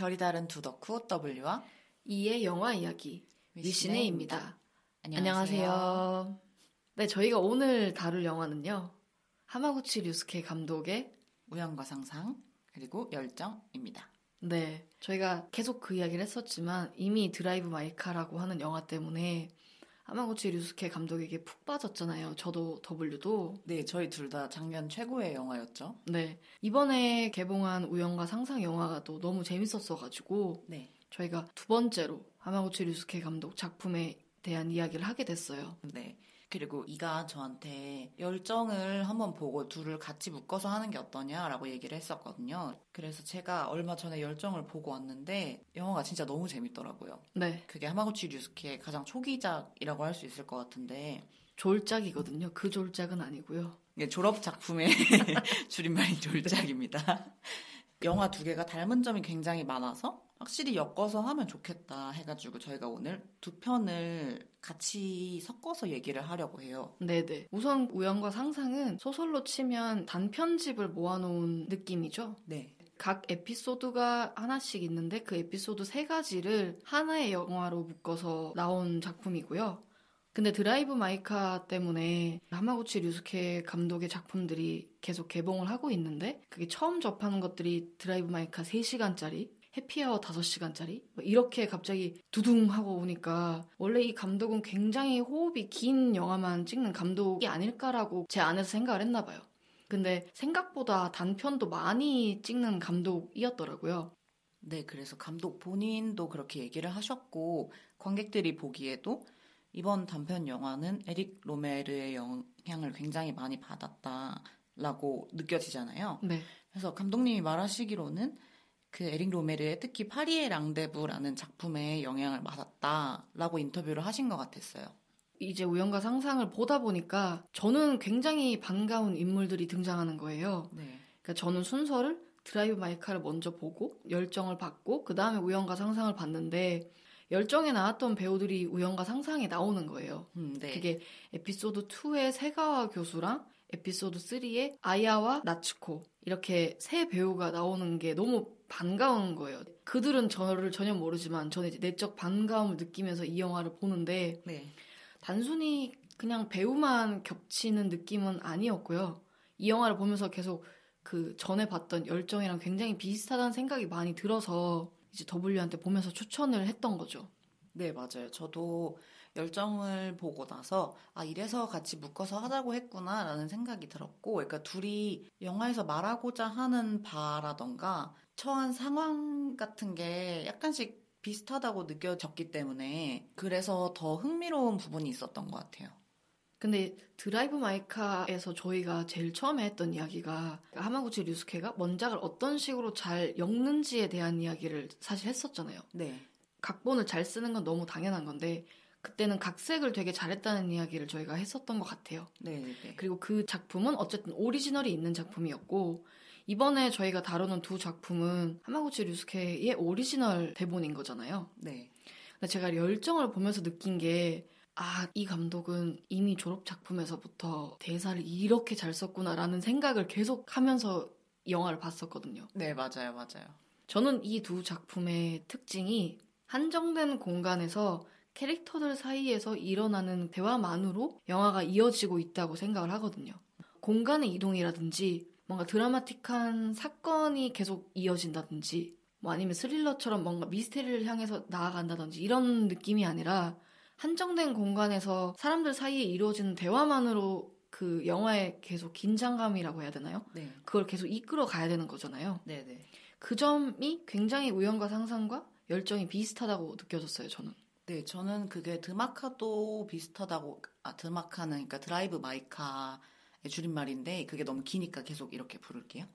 결이 다른 두 덕후 W와 E의 영화 이야기 위시네입니다. 안녕하세요. 안녕하세요. 네, 저희가 오늘 다룰 영화는요. 하마구치 류스케 감독의 우연과 상상 그리고 열정입니다. 네, 저희가 계속 그 이야기를 했었지만 이미 드라이브 마이카라고 하는 영화 때문에 하마구치 류스케 감독에게 푹 빠졌잖아요. 저도 W도. 네, 저희 둘 다 작년 최고의 영화였죠. 네, 이번에 개봉한 우연과 상상 영화가 또 너무 재밌었어가지고 네. 저희가 두 번째로 하마구치 류스케 감독 작품에 대한 이야기를 하게 됐어요. 네. 그리고 이가 저한테 열정을 한번 보고 둘을 같이 묶어서 하는 게 어떠냐라고 얘기를 했었거든요. 그래서 제가 얼마 전에 열정을 보고 왔는데 영화가 진짜 너무 재밌더라고요. 네, 그게 하마구치 류스케의 가장 초기작이라고 할 수 있을 것 같은데 졸작이거든요. 그 졸작은 아니고요. 이게 졸업 작품의 줄임말인 졸작입니다. 영화 두 개가 닮은 점이 굉장히 많아서 확실히 엮어서 하면 좋겠다 해가지고 저희가 오늘 두 편을 같이 섞어서 얘기를 하려고 해요. 네네. 우선 우연과 상상은 소설로 치면 단편집을 모아놓은 느낌이죠. 네. 각 에피소드가 하나씩 있는데 그 에피소드 세 가지를 하나의 영화로 묶어서 나온 작품이고요. 근데 드라이브 마이카 때문에 하마구치 류스케 감독의 작품들이 계속 개봉을 하고 있는데 그게 처음 접하는 것들이 드라이브 마이카 3시간짜리 해피아워 5시간짜리 이렇게 갑자기 두둥 하고 오니까 원래 이 감독은 굉장히 호흡이 긴 영화만 찍는 감독이 아닐까라고 제 안에서 생각을 했나 봐요. 근데 생각보다 단편도 많이 찍는 감독이었더라고요. 네, 그래서 감독 본인도 그렇게 얘기를 하셨고 관객들이 보기에도 이번 단편 영화는 에릭 로메르의 영향을 굉장히 많이 받았다라고 느껴지잖아요. 네. 그래서 감독님이 말하시기로는 그 에릭 로메르의 특히 파리의 랑데부라는 작품에 영향을 받았다라고 인터뷰를 하신 것 같았어요. 이제 우연과 상상을 보다 보니까 저는 굉장히 반가운 인물들이 등장하는 거예요. 네. 그러니까 저는 순서를 드라이브 마이카를 먼저 보고 열정을 보고 그 다음에 우연과 상상을 봤는데 열정에 나왔던 배우들이 우연과 상상에 나오는 거예요. 음, 네. 그게 에피소드 2의 세가와 교수랑 에피소드 3의 아야와 나츠코 이렇게 세 배우가 나오는 게 너무 반가운 거예요. 그들은 저를 전혀 모르지만 저는 이제 내적 반가움을 느끼면서 이 영화를 보는데 네. 단순히 그냥 배우만 겹치는 느낌은 아니었고요. 이 영화를 보면서 계속 그 전에 봤던 열정이랑 굉장히 비슷하다는 생각이 많이 들어서 이제 W한테 보면서 추천을 했던 거죠. 네, 맞아요. 저도 열정을 보고 나서 아 이래서 같이 묶어서 하자고 했구나라는 생각이 들었고, 그러니까 둘이 영화에서 말하고자 하는 바라던가 처한 상황 같은 게 약간씩 비슷하다고 느껴졌기 때문에 그래서 더 흥미로운 부분이 있었던 것 같아요. 근데 드라이브 마이카에서 저희가 제일 처음에 했던 이야기가 하마구치 류스케가 원작을 어떤 식으로 잘 엮는지에 대한 이야기를 사실 했었잖아요. 네, 각본을 잘 쓰는 건 너무 당연한 건데 그때는 각색을 되게 잘했다는 이야기를 저희가 했었던 것 같아요. 네, 네, 네. 그리고 그 작품은 어쨌든 오리지널이 있는 작품이었고 이번에 저희가 다루는 두 작품은 하마구치 류스케의 오리지널 대본인 거잖아요. 네. 근데 제가 열정을 보면서 느낀 게 아, 이 감독은 이미 졸업 작품에서부터 대사를 이렇게 잘 썼구나라는 생각을 계속 하면서 이 영화를 봤었거든요. 네, 맞아요, 맞아요. 저는 이 두 작품의 특징이 한정된 공간에서 캐릭터들 사이에서 일어나는 대화만으로 영화가 이어지고 있다고 생각을 하거든요. 공간의 이동이라든지 뭔가 드라마틱한 사건이 계속 이어진다든지 뭐 아니면 스릴러처럼 뭔가 미스테리를 향해서 나아간다든지 이런 느낌이 아니라 한정된 공간에서 사람들 사이에 이루어지는 대화만으로 그 영화의 계속 긴장감이라고 해야 되나요? 네, 그걸 계속 이끌어 가야 되는 거잖아요. 네, 네. 그 점이 굉장히 우연과 상상과 열정이 비슷하다고 느껴졌어요, 저는. 네, 저는 그게 드마카도 비슷하다고, 아, 드마카는, 그러니까 드라이브 마이카의 줄임말인데, 그게 너무 기니까 계속 이렇게 부를게요.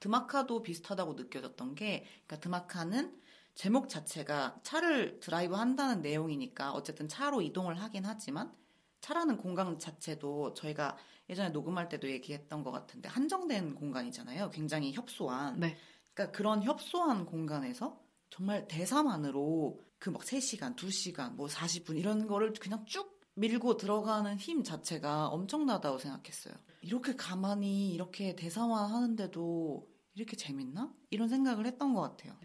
드마카도 비슷하다고 느껴졌던 게, 그러니까 드마카는 제목 자체가 차를 드라이브 한다는 내용이니까, 어쨌든 차로 이동을 하긴 하지만, 차라는 공간 자체도 저희가 예전에 녹음할 때도 얘기했던 것 같은데, 한정된 공간이잖아요. 굉장히 협소한. 네. 그러니까 그런 협소한 공간에서 정말 대사만으로 그 막 3시간, 2시간, 뭐 40분 이런 거를 그냥 쭉 밀고 들어가는 힘 자체가 엄청나다고 생각했어요. 이렇게 가만히 이렇게 대사만 하는데도 이렇게 재밌나? 이런 생각을 했던 것 같아요.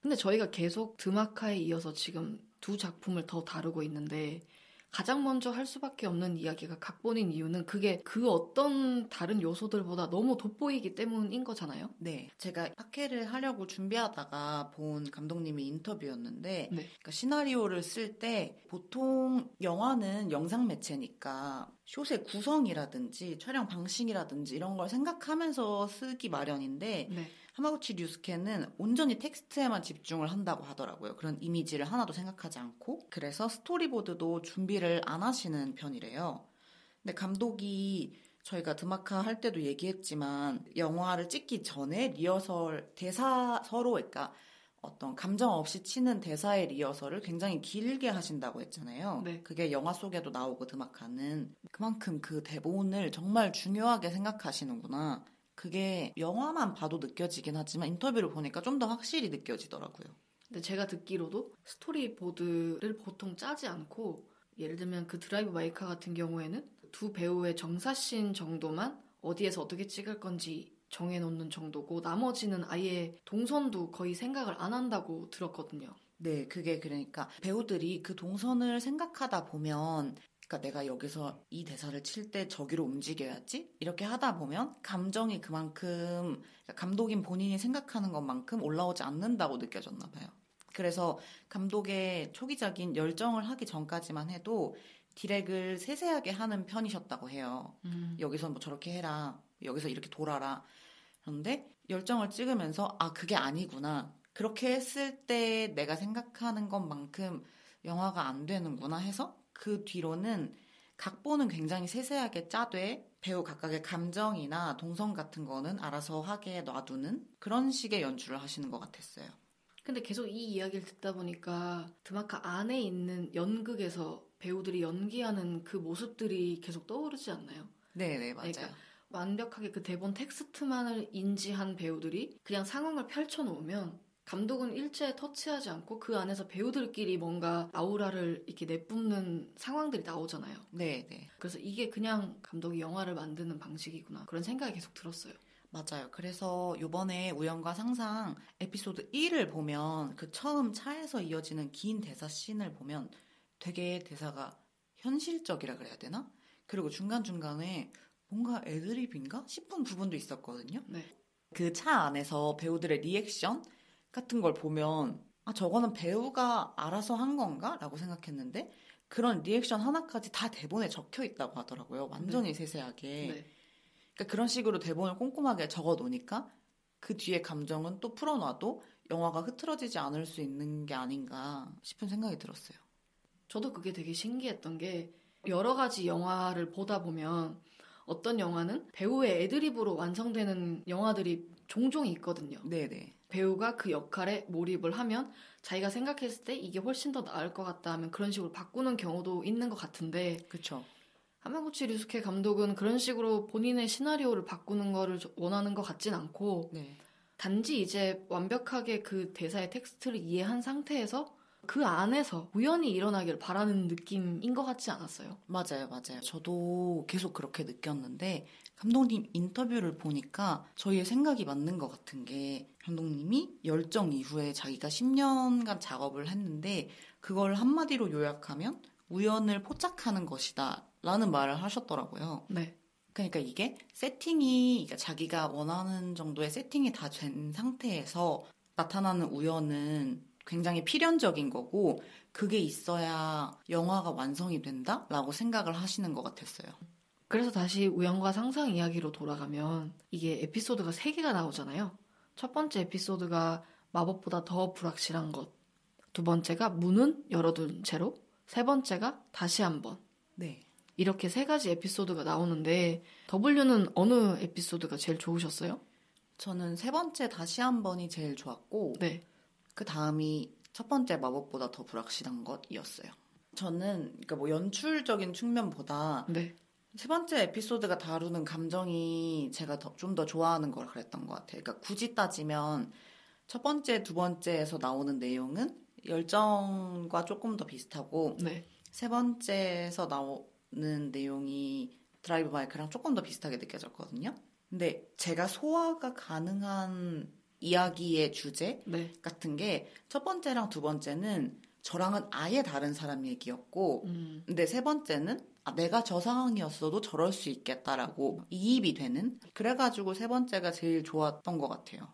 근데 저희가 계속 드마카에 이어서 지금 두 작품을 더 다루고 있는데 가장 먼저 할 수밖에 없는 이야기가 각본인 이유는 그게 그 어떤 다른 요소들보다 너무 돋보이기 때문인 거잖아요. 네. 제가 학회를 하려고 준비하다가 본 감독님의 인터뷰였는데, 네. 그러니까 시나리오를 쓸 때 보통 영화는 영상 매체니까 숏의 구성이라든지 촬영 방식이라든지 이런 걸 생각하면서 쓰기 마련인데, 네. 하마구치 류스케는 온전히 텍스트에만 집중을 한다고 하더라고요. 그런 이미지를 하나도 생각하지 않고. 그래서 스토리보드도 준비를 안 하시는 편이래요. 근데 감독이 저희가 드마카 할 때도 얘기했지만 영화를 찍기 전에 리허설 대사 서로 그러니까 어떤 감정 없이 치는 대사의 리허설을 굉장히 길게 하신다고 했잖아요. 네. 그게 영화 속에도 나오고 드마카는 그만큼 그 대본을 정말 중요하게 생각하시는구나. 그게 영화만 봐도 느껴지긴 하지만 인터뷰를 보니까 좀 더 확실히 느껴지더라고요. 근데 제가 듣기로도 스토리보드를 보통 짜지 않고 예를 들면 그 드라이브 마이카 같은 경우에는 두 배우의 정사씬 정도만 어디에서 어떻게 찍을 건지 정해놓는 정도고 나머지는 아예 동선도 거의 생각을 안 한다고 들었거든요. 네, 그게 그러니까 배우들이 그 동선을 생각하다 보면 그러니까 내가 여기서 이 대사를 칠 때 저기로 움직여야지 이렇게 하다 보면 감정이 그만큼 그러니까 감독인 본인이 생각하는 것만큼 올라오지 않는다고 느껴졌나 봐요. 그래서 감독의 초기적인 열정을 하기 전까지만 해도 디렉을 세세하게 하는 편이셨다고 해요. 음. 여기서 뭐 저렇게 해라. 여기서 이렇게 돌아라. 그런데 열정을 찍으면서 아 그게 아니구나. 그렇게 했을 때 내가 생각하는 것만큼 영화가 안 되는구나 해서 그 뒤로는 각본은 굉장히 세세하게 짜되 배우 각각의 감정이나 동선 같은 거는 알아서 하게 놔두는 그런 식의 연출을 하시는 것 같았어요. 근데 계속 이 이야기를 듣다 보니까 드마카 안에 있는 연극에서 배우들이 연기하는 그 모습들이 계속 떠오르지 않나요? 네네 맞아요. 그러니까 완벽하게 그 대본 텍스트만을 인지한 배우들이 그냥 상황을 펼쳐놓으면 감독은 일체에 터치하지 않고 그 안에서 배우들끼리 뭔가 아우라를 이렇게 내뿜는 상황들이 나오잖아요. 네 네. 그래서 이게 그냥 감독이 영화를 만드는 방식이구나. 그런 생각이 계속 들었어요. 맞아요. 그래서 요번에 우연과 상상 에피소드 1을 보면 그 처음 차에서 이어지는 긴 대사 씬을 보면 되게 대사가 현실적이라 그래야 되나? 그리고 중간중간에 뭔가 애드립인가 싶은 부분도 있었거든요. 네. 그 차 안에서 배우들의 리액션 같은 걸 보면 아 저거는 배우가 알아서 한 건가? 라고 생각했는데 그런 리액션 하나까지 다 대본에 적혀 있다고 하더라고요. 완전히 세세하게. 네. 그러니까 그런 식으로 대본을 꼼꼼하게 적어 놓으니까 그 뒤에 감정은 또 풀어놔도 영화가 흐트러지지 않을 수 있는 게 아닌가 싶은 생각이 들었어요. 저도 그게 되게 신기했던 게 여러 가지 영화를 보다 보면 어떤 영화는 배우의 애드립으로 완성되는 영화들이 종종 있거든요. 네네. 배우가 그 역할에 몰입을 하면 자기가 생각했을 때 이게 훨씬 더 나을 것 같다 하면 그런 식으로 바꾸는 경우도 있는 것 같은데 그쵸. 하마구치 류스케 감독은 그런 식으로 본인의 시나리오를 바꾸는 거를 원하는 것 같진 않고 네. 단지 이제 완벽하게 그 대사의 텍스트를 이해한 상태에서 그 안에서 우연히 일어나길 바라는 느낌인 것 같지 않았어요? 맞아요, 맞아요. 저도 계속 그렇게 느꼈는데 감독님 인터뷰를 보니까 저희의 생각이 맞는 것 같은 게 감독님이 열정 이후에 자기가 10년간 작업을 했는데 그걸 한마디로 요약하면 우연을 포착하는 것이다 라는 말을 하셨더라고요. 네. 그러니까 이게 세팅이 그러니까 자기가 원하는 정도의 세팅이 다 된 상태에서 나타나는 우연은 굉장히 필연적인 거고 그게 있어야 영화가 완성이 된다라고 생각을 하시는 것 같았어요. 그래서 다시 우연과 상상 이야기로 돌아가면 이게 에피소드가 3개가 나오잖아요. 첫 번째 에피소드가 마법보다 더 불확실한 것. 두 번째가 문은 열어둔 채로. 세 번째가 다시 한번. 네. 이렇게 세 가지 에피소드가 나오는데 W는 어느 에피소드가 제일 좋으셨어요? 저는 세 번째 다시 한 번이 제일 좋았고 네. 그 다음이 첫 번째 마법보다 더 불확실한 것이었어요. 저는 그러니까 뭐 연출적인 측면보다 네. 세 번째 에피소드가 다루는 감정이 제가 좀더 좋아하는 걸 그랬던 것 같아요. 그러니까 굳이 따지면 첫 번째, 두 번째에서 나오는 내용은 열정과 조금 더 비슷하고 네. 세 번째에서 나오는 내용이 드라이브 마이크랑 조금 더 비슷하게 느껴졌거든요. 근데 제가 소화가 가능한 이야기의 주제 네. 같은 게 첫 번째랑 두 번째는 저랑은 아예 다른 사람 얘기였고 음, 근데 세 번째는 아, 내가 저 상황이었어도 저럴 수 있겠다라고 이입이 되는 그래가지고 세 번째가 제일 좋았던 것 같아요.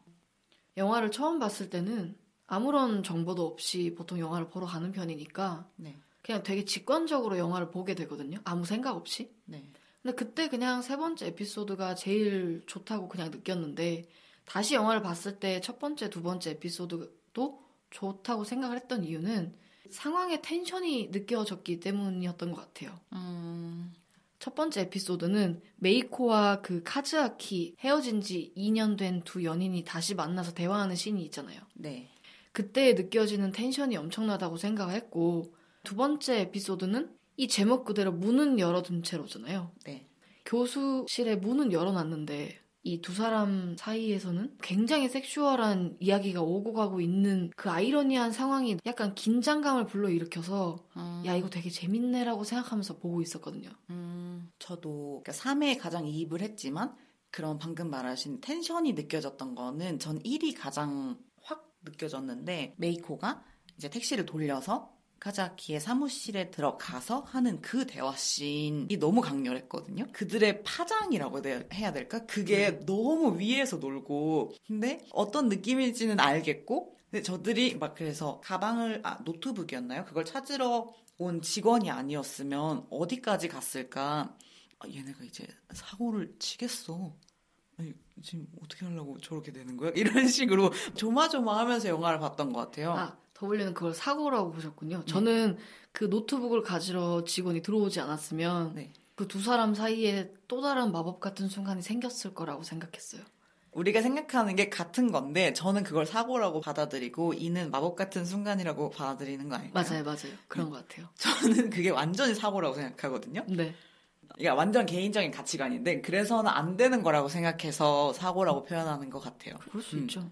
영화를 처음 봤을 때는 아무런 정보도 없이 보통 영화를 보러 가는 편이니까 네, 그냥 되게 직관적으로 영화를 보게 되거든요. 아무 생각 없이. 네, 근데 그때 그냥 세 번째 에피소드가 제일 좋다고 그냥 느꼈는데 다시 영화를 봤을 때 첫 번째, 두 번째 에피소드도 좋다고 생각을 했던 이유는 상황의 텐션이 느껴졌기 때문이었던 것 같아요. 음, 첫 번째 에피소드는 메이코와 그 카즈아키 헤어진 지 2년 된 두 연인이 다시 만나서 대화하는 씬이 있잖아요. 네, 그때 느껴지는 텐션이 엄청나다고 생각을 했고 두 번째 에피소드는 이 제목 그대로 문은 열어둔 채로잖아요. 네, 교수실에 문은 열어놨는데 이 두 사람 사이에서는 굉장히 섹슈얼한 이야기가 오고 가고 있는 그 아이러니한 상황이 약간 긴장감을 불러일으켜서 음, 야 이거 되게 재밌네라고 생각하면서 보고 있었거든요. 음, 저도 그러니까 3회에 가장 이입을 했지만 그런 방금 말하신 텐션이 느껴졌던 거는 전 1이 가장 확 느껴졌는데 메이코가 이제 택시를 돌려서 카자키의 사무실에 들어가서 하는 그 대화 씬이 너무 강렬했거든요. 그들의 파장이라고 해야 될까? 그게 너무 위에서 놀고 근데 어떤 느낌일지는 알겠고 근데 저들이 막 그래서 가방을 아 노트북이었나요? 그걸 찾으러 온 직원이 아니었으면 어디까지 갔을까? 아, 얘네가 이제 사고를 치겠어. 아니, 지금 어떻게 하려고 저렇게 되는 거야? 이런 식으로 조마조마하면서 영화를 봤던 것 같아요. 아 더블유는 그걸 사고라고 보셨군요. 저는 그 노트북을 가지러 직원이 들어오지 않았으면 네. 그두 사람 사이에 또 다른 마법 같은 순간이 생겼을 거라고 생각했어요. 우리가 생각하는 게 같은 건데 저는 그걸 사고라고 받아들이고 이는 마법 같은 순간이라고 받아들이는 거 아닐까요? 맞아요, 맞아요. 그런 것 같아요. 저는 그게 완전히 사고라고 생각하거든요. 네. 이게 완전 개인적인 가치관인데 그래서는 안 되는 거라고 생각해서 사고라고 표현하는 것 같아요. 그럴 수 음. 있죠.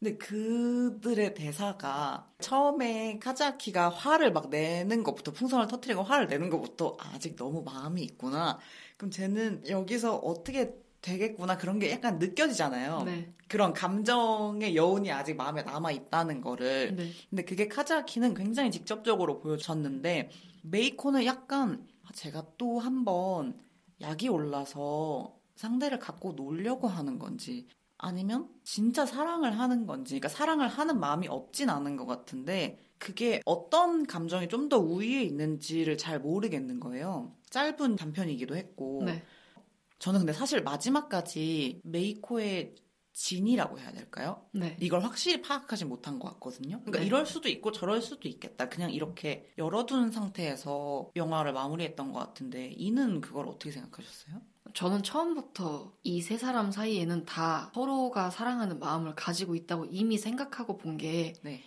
근데 그들의 대사가 처음에 카자키가 화를 막 내는 것부터 풍선을 터트리고 화를 내는 것부터 아직 너무 마음이 있구나. 그럼 쟤는 여기서 어떻게 되겠구나 그런 게 약간 느껴지잖아요. 네. 그런 감정의 여운이 아직 마음에 남아 있다는 거를. 네. 근데 그게 카자키는 굉장히 직접적으로 보여줬는데 메이코는 약간 아, 제가 또 한 번 약이 올라서 상대를 갖고 놀려고 하는 건지 아니면 진짜 사랑을 하는 건지 그러니까 사랑을 하는 마음이 없진 않은 것 같은데 그게 어떤 감정이 좀 더 우위에 있는지를 잘 모르겠는 거예요. 짧은 단편이기도 했고 네. 저는 근데 사실 마지막까지 메이코의 진이라고 해야 될까요? 네. 이걸 확실히 파악하지 못한 것 같거든요. 그러니까 네. 이럴 수도 있고 저럴 수도 있겠다. 그냥 이렇게 열어둔 상태에서 영화를 마무리했던 것 같은데 이는 그걸 어떻게 생각하셨어요? 저는 처음부터 이 세 사람 사이에는 다 서로가 사랑하는 마음을 가지고 있다고 이미 생각하고 본 게더 네.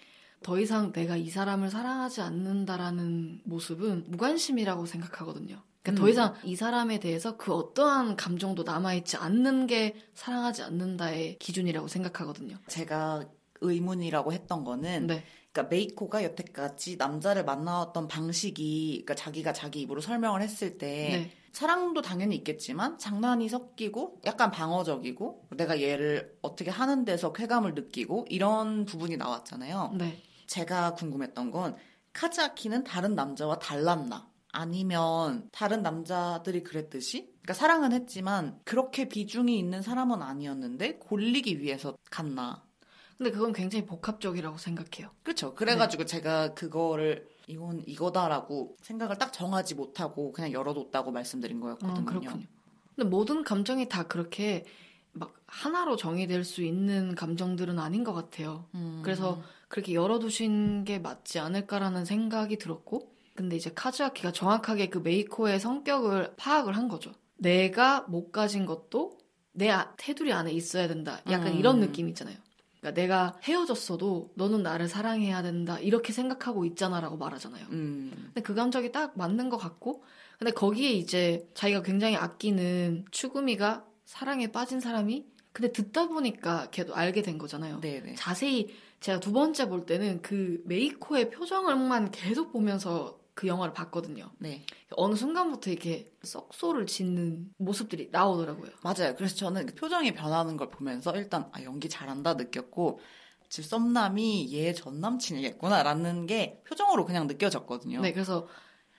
이상 내가 이 사람을 사랑하지 않는다라는 모습은 무관심이라고 생각하거든요. 그러니까 더 음. 이상 이 사람에 대해서 그 어떠한 감정도 남아있지 않는 게 사랑하지 않는다의 기준이라고 생각하거든요. 제가 의문이라고 했던 거는 네. 그러니까 메이코가 여태까지 남자를 만나왔던 방식이 그러니까 자기가 자기 입으로 설명을 했을 때 네. 사랑도 당연히 있겠지만 장난이 섞이고 약간 방어적이고 내가 얘를 어떻게 하는 데서 쾌감을 느끼고 이런 부분이 나왔잖아요. 네. 제가 궁금했던 건 카즈아키는 다른 남자와 달랐나? 아니면 다른 남자들이 그랬듯이? 그러니까 사랑은 했지만 그렇게 비중이 있는 사람은 아니었는데 골리기 위해서 갔나? 근데 그건 굉장히 복합적이라고 생각해요. 그렇죠. 그래가지고 제가 그거를 이건 이거다라고 생각을 딱 정하지 못하고 그냥 열어뒀다고 말씀드린 거였거든요. 아, 그렇군요. 근데 모든 감정이 다 그렇게 막 하나로 정의될 수 있는 감정들은 아닌 것 같아요. 음. 그래서 그렇게 열어두신 게 맞지 않을까라는 생각이 들었고, 근데 이제 카즈아키가 정확하게 그 메이코의 성격을 파악을 한 거죠. 내가 못 가진 것도 내 아- 테두리 안에 있어야 된다. 약간 음. 이런 느낌 있잖아요. 그러니까 내가 헤어졌어도 너는 나를 사랑해야 된다. 이렇게 생각하고 있잖아라고 말하잖아요. 음. 근데 그 감정이 딱 맞는 것 같고, 근데 거기에 이제 자기가 굉장히 아끼는 추구미가 사랑에 빠진 사람이, 근데 듣다 보니까 걔도 알게 된 거잖아요. 네네. 자세히 제가 두 번째 볼 때는 그 메이코의 표정을만 계속 보면서 그 영화를 봤거든요. 네. 어느 순간부터 이렇게 썩소를 짓는 모습들이 나오더라고요. 맞아요. 그래서 저는 그 표정이 변하는 걸 보면서 일단 아, 연기 잘한다 느꼈고 즉 썸남이 얘 전 남친이겠구나라는 게 표정으로 그냥 느껴졌거든요. 네, 그래서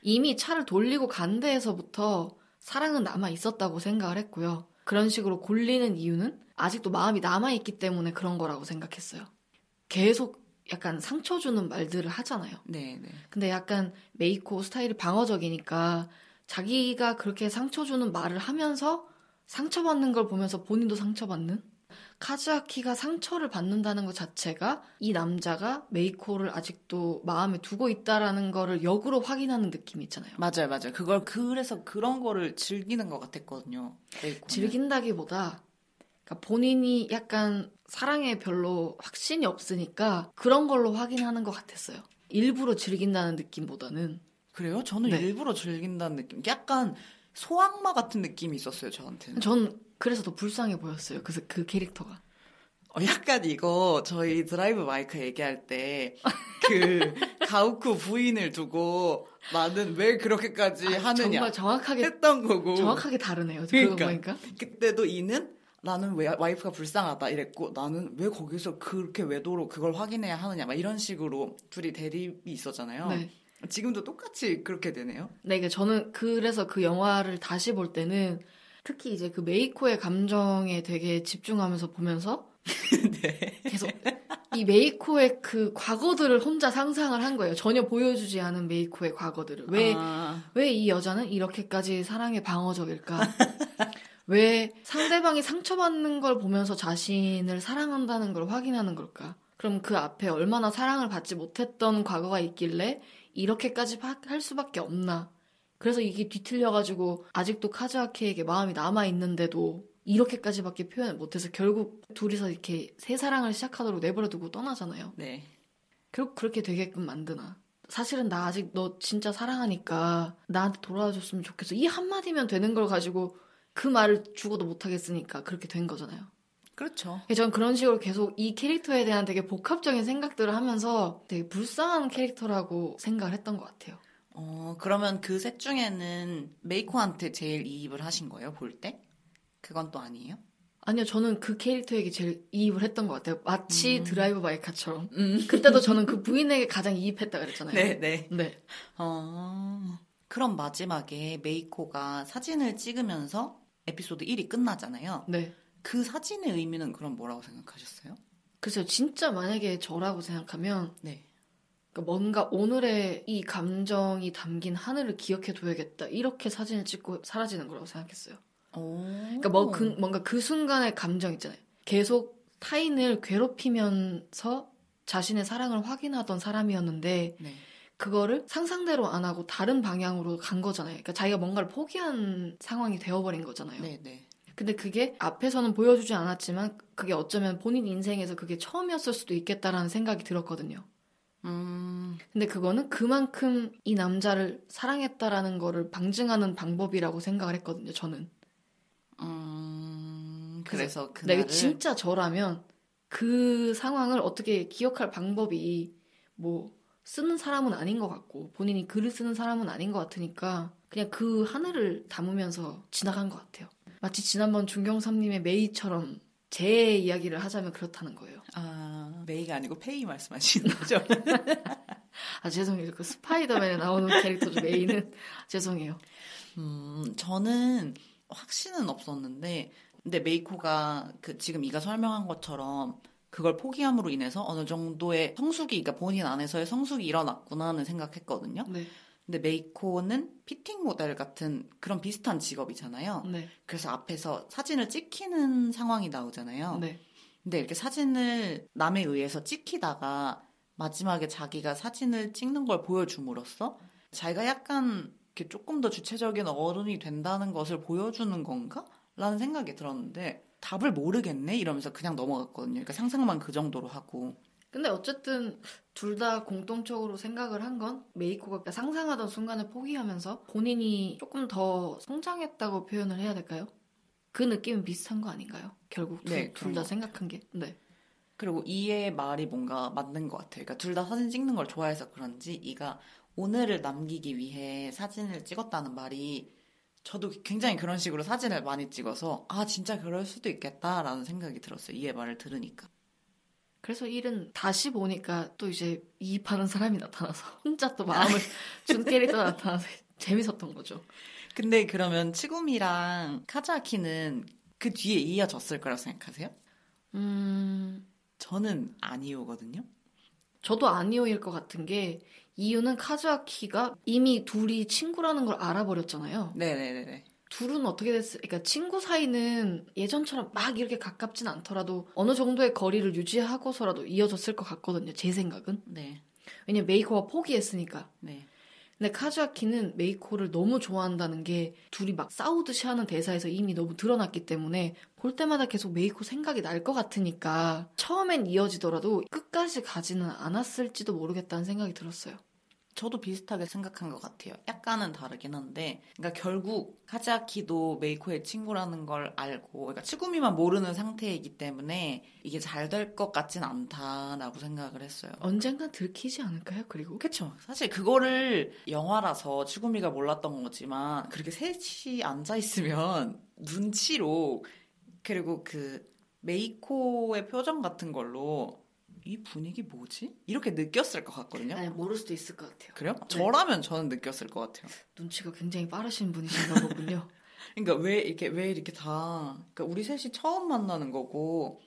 이미 차를 돌리고 간 데에서부터 사랑은 남아 있었다고 생각을 했고요. 그런 식으로 골리는 이유는 아직도 마음이 남아 있기 때문에 그런 거라고 생각했어요. 계속 약간 상처 주는 말들을 하잖아요. 네, 네. 근데 약간 메이코 스타일이 방어적이니까 자기가 그렇게 상처 주는 말을 하면서 상처받는 걸 보면서 본인도 상처받는 카즈아키가 상처를 받는다는 것 자체가 이 남자가 메이코를 아직도 마음에 두고 있다라는 거를 역으로 확인하는 느낌이 있잖아요. 맞아요, 맞아요. 그걸 그래서 그런 거를 즐기는 것 같았거든요. 메이코는. 즐긴다기보다 그러니까 본인이 약간 사랑에 별로 확신이 없으니까 그런 걸로 확인하는 것 같았어요. 일부러 즐긴다는 느낌보다는 그래요? 저는 네. 일부러 즐긴다는 느낌. 약간 소악마 같은 느낌이 있었어요, 저한테는. 전 그래서 더 불쌍해 보였어요. 그, 그 캐릭터가. 어, 약간 이거 저희 드라이브 마이크 얘기할 때 그 가우쿠 부인을 두고 나는 왜 그렇게까지 아, 하느냐 정말 정확하게 했던 거고 정확하게 다르네요. 그러니까. 보니까. 그때도 E는 나는 왜 와이프가 불쌍하다 이랬고 나는 왜 거기서 그렇게 외도로 그걸 확인해야 하느냐 막 이런 식으로 둘이 대립이 있었잖아요. 네. 지금도 똑같이 그렇게 되네요. 네, 그러니까 저는 그래서 그 영화를 다시 볼 때는 특히 이제 그 메이코의 감정에 되게 집중하면서 보면서 네. 계속 이 메이코의 그 과거들을 혼자 상상을 한 거예요. 전혀 보여주지 않은 메이코의 과거들을. 왜, 아, 왜 이 여자는 이렇게까지 사랑에 방어적일까? 왜 상대방이 상처받는 걸 보면서 자신을 사랑한다는 걸 확인하는 걸까? 그럼 그 앞에 얼마나 사랑을 받지 못했던 과거가 있길래 이렇게까지 하- 할 수밖에 없나? 그래서 이게 뒤틀려가지고 아직도 카즈아키에게 마음이 남아있는데도 이렇게까지밖에 표현을 못해서 결국 둘이서 이렇게 새 사랑을 시작하도록 내버려두고 떠나잖아요. 네. 결국 그렇게 되게끔 만드나. 사실은 나 아직 너 진짜 사랑하니까 나한테 돌아와 줬으면 좋겠어. 이 한마디면 되는 걸 가지고 그 말을 죽어도 못하겠으니까 그렇게 된 거잖아요. 그렇죠. 저는 그런 식으로 계속 이 캐릭터에 대한 되게 복합적인 생각들을 하면서 되게 불쌍한 캐릭터라고 생각을 했던 것 같아요. 어, 그러면 그 셋 중에는 메이코한테 제일 이입을 하신 거예요, 볼 때? 그건 또 아니에요? 아니요, 저는 그 캐릭터에게 제일 이입을 했던 것 같아요. 마치 음. 드라이브 마이카처럼. 음. 그때도 저는 그 부인에게 가장 이입했다 그랬잖아요. 네, 네. 네. 어, 그럼 마지막에 메이코가 사진을 찍으면서 에피소드 1이 끝나잖아요. 네. 그 사진의 의미는 그럼 뭐라고 생각하셨어요? 글쎄요, 진짜 만약에 저라고 생각하면 네. 그러니까 뭔가 오늘의 이 감정이 담긴 하늘을 기억해 둬야겠다. 이렇게 사진을 찍고 사라지는 거라고 생각했어요. 오. 그러니까 뭐 그, 뭔가 그 순간의 감정 있잖아요. 계속 타인을 괴롭히면서 자신의 사랑을 확인하던 사람이었는데 네. 그거를 상상대로 안 하고 다른 방향으로 간 거잖아요. 그러니까 자기가 뭔가를 포기한 상황이 되어버린 거잖아요. 네, 네. 근데 그게 앞에서는 보여주지 않았지만 그게 어쩌면 본인 인생에서 그게 처음이었을 수도 있겠다라는 생각이 들었거든요. 음, 근데 그거는 그만큼 이 남자를 사랑했다라는 거를 방증하는 방법이라고 생각을 했거든요, 저는. 음, 그래서 그래서 내가 그날을 진짜 저라면 그 상황을 어떻게 기억할 방법이 뭐 쓰는 사람은 아닌 것 같고 본인이 글을 쓰는 사람은 아닌 것 같으니까 그냥 그 하늘을 담으면서 지나간 것 같아요. 마치 지난번 중경삼림의 메이처럼 제 이야기를 하자면 그렇다는 거예요. 아, 메이가 아니고 페이 말씀하시는 거죠? 아 죄송해요. 그 스파이더맨에 나오는 캐릭터죠 메이는 죄송해요. 음, 저는 확신은 없었는데, 근데 메이코가 그 지금 이가 설명한 것처럼 그걸 포기함으로 인해서 어느 정도의 성숙이, 그러니까 본인 안에서의 성숙이 일어났구나는 생각했거든요. 네, 근데 메이코는 피팅 모델 같은 그런 비슷한 직업이잖아요. 네, 그래서 앞에서 사진을 찍히는 상황이 나오잖아요. 네, 근데 이렇게 사진을 남에 의해서 찍히다가 마지막에 자기가 사진을 찍는 걸 보여줌으로써 자기가 약간 이렇게 조금 더 주체적인 어른이 된다는 것을 보여주는 건가? 라는 생각이 들었는데 답을 모르겠네 이러면서 그냥 넘어갔거든요. 그러니까 상상만 그 정도로 하고. 근데 어쨌든 둘 다 공통적으로 생각을 한 건 메이코가 상상하던 순간을 포기하면서 본인이 조금 더 성장했다고 표현을 해야 될까요? 그 느낌은 비슷한 거 아닌가요? 결국 네, 둘 그런 다것 생각한 게. 네. 그리고 이의 말이 뭔가 맞는 것 같아요. 그러니까 둘 다 사진 찍는 걸 좋아해서 그런지 이가 오늘을 남기기 위해 사진을 찍었다는 말이 저도 굉장히 그런 식으로 사진을 많이 찍어서 아 진짜 그럴 수도 있겠다라는 생각이 들었어요. 이 말을 들으니까. 그래서 일은 다시 보니까 또 이제 이입하는 사람이 나타나서 혼자 또 마음을 준 캐릭터가 나타나서 재밌었던 거죠. 근데 그러면 치구미랑 카즈아키는 그 뒤에 이어졌을 거라고 생각하세요? 음, 저는 아니오거든요. 저도 아니오일 것 같은 게 이유는 카즈아키가 이미 둘이 친구라는 걸 알아버렸잖아요. 네네네네. 둘은 어떻게 됐을, 그러니까 친구 사이는 예전처럼 막 이렇게 가깝진 않더라도 어느 정도의 거리를 유지하고서라도 이어졌을 것 같거든요. 제 생각은. 네. 왜냐면 메이코가 포기했으니까. 네. 근데 카즈아키는 메이코를 너무 좋아한다는 게 둘이 막 싸우듯이 하는 대사에서 이미 너무 드러났기 때문에 볼 때마다 계속 메이코 생각이 날 것 같으니까 처음엔 이어지더라도 끝까지 가지는 않았을지도 모르겠다는 생각이 들었어요. 저도 비슷하게 생각한 것 같아요. 약간은 다르긴 한데, 그러니까 결국 카즈아키도 메이코의 친구라는 걸 알고, 그러니까 츠구미만 모르는 상태이기 때문에 이게 잘 될 것 같진 않다라고 생각을 했어요. 언젠간 들키지 않을까요? 그리고 그쵸. 사실 그거를 영화라서 츠구미가 몰랐던 거지만, 그렇게 셋이 앉아 있으면 눈치로, 그리고 그 메이코의 표정 같은 걸로 이 분위기 뭐지? 이렇게 느꼈을 것 같거든요. 아니 모를 수도 있을 것 같아요. 그래요? 네. 저라면 저는 느꼈을 것 같아요. 눈치가 굉장히 빠르신 분이신가 보군요. 그러니까 왜 이렇게 왜 이렇게 다 그러니까 우리 셋이 처음 만나는 거고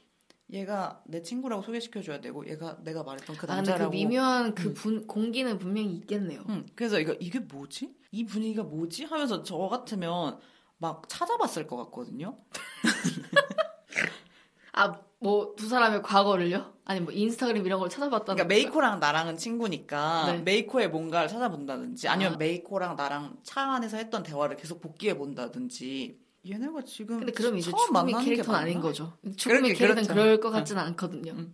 얘가 내 친구라고 소개시켜 줘야 되고 얘가 내가 말했던 그 아, 근데 그 남자라고 미묘한 그 음. 분, 공기는 분명히 있겠네요. 응, 그래서 이거 이게 뭐지? 이 분위기가 뭐지? 하면서 저 같으면 막 찾아봤을 것 같거든요. 아, 뭐 두 사람의 과거를요? 아니 뭐 인스타그램 이런 걸 찾아봤다는 그러니까 메이코랑 나랑은 친구니까 네. 메이코의 뭔가를 찾아본다든지 아니면 아. 메이코랑 나랑 차 안에서 했던 대화를 계속 복기해 본다든지 얘네가 지금 근데 그럼 이제 처음 만나는 게 캐릭터는? 아닌 거죠. 츠구미 캐릭터는 그렇죠. 그럴 것 같지는 않거든요. 음.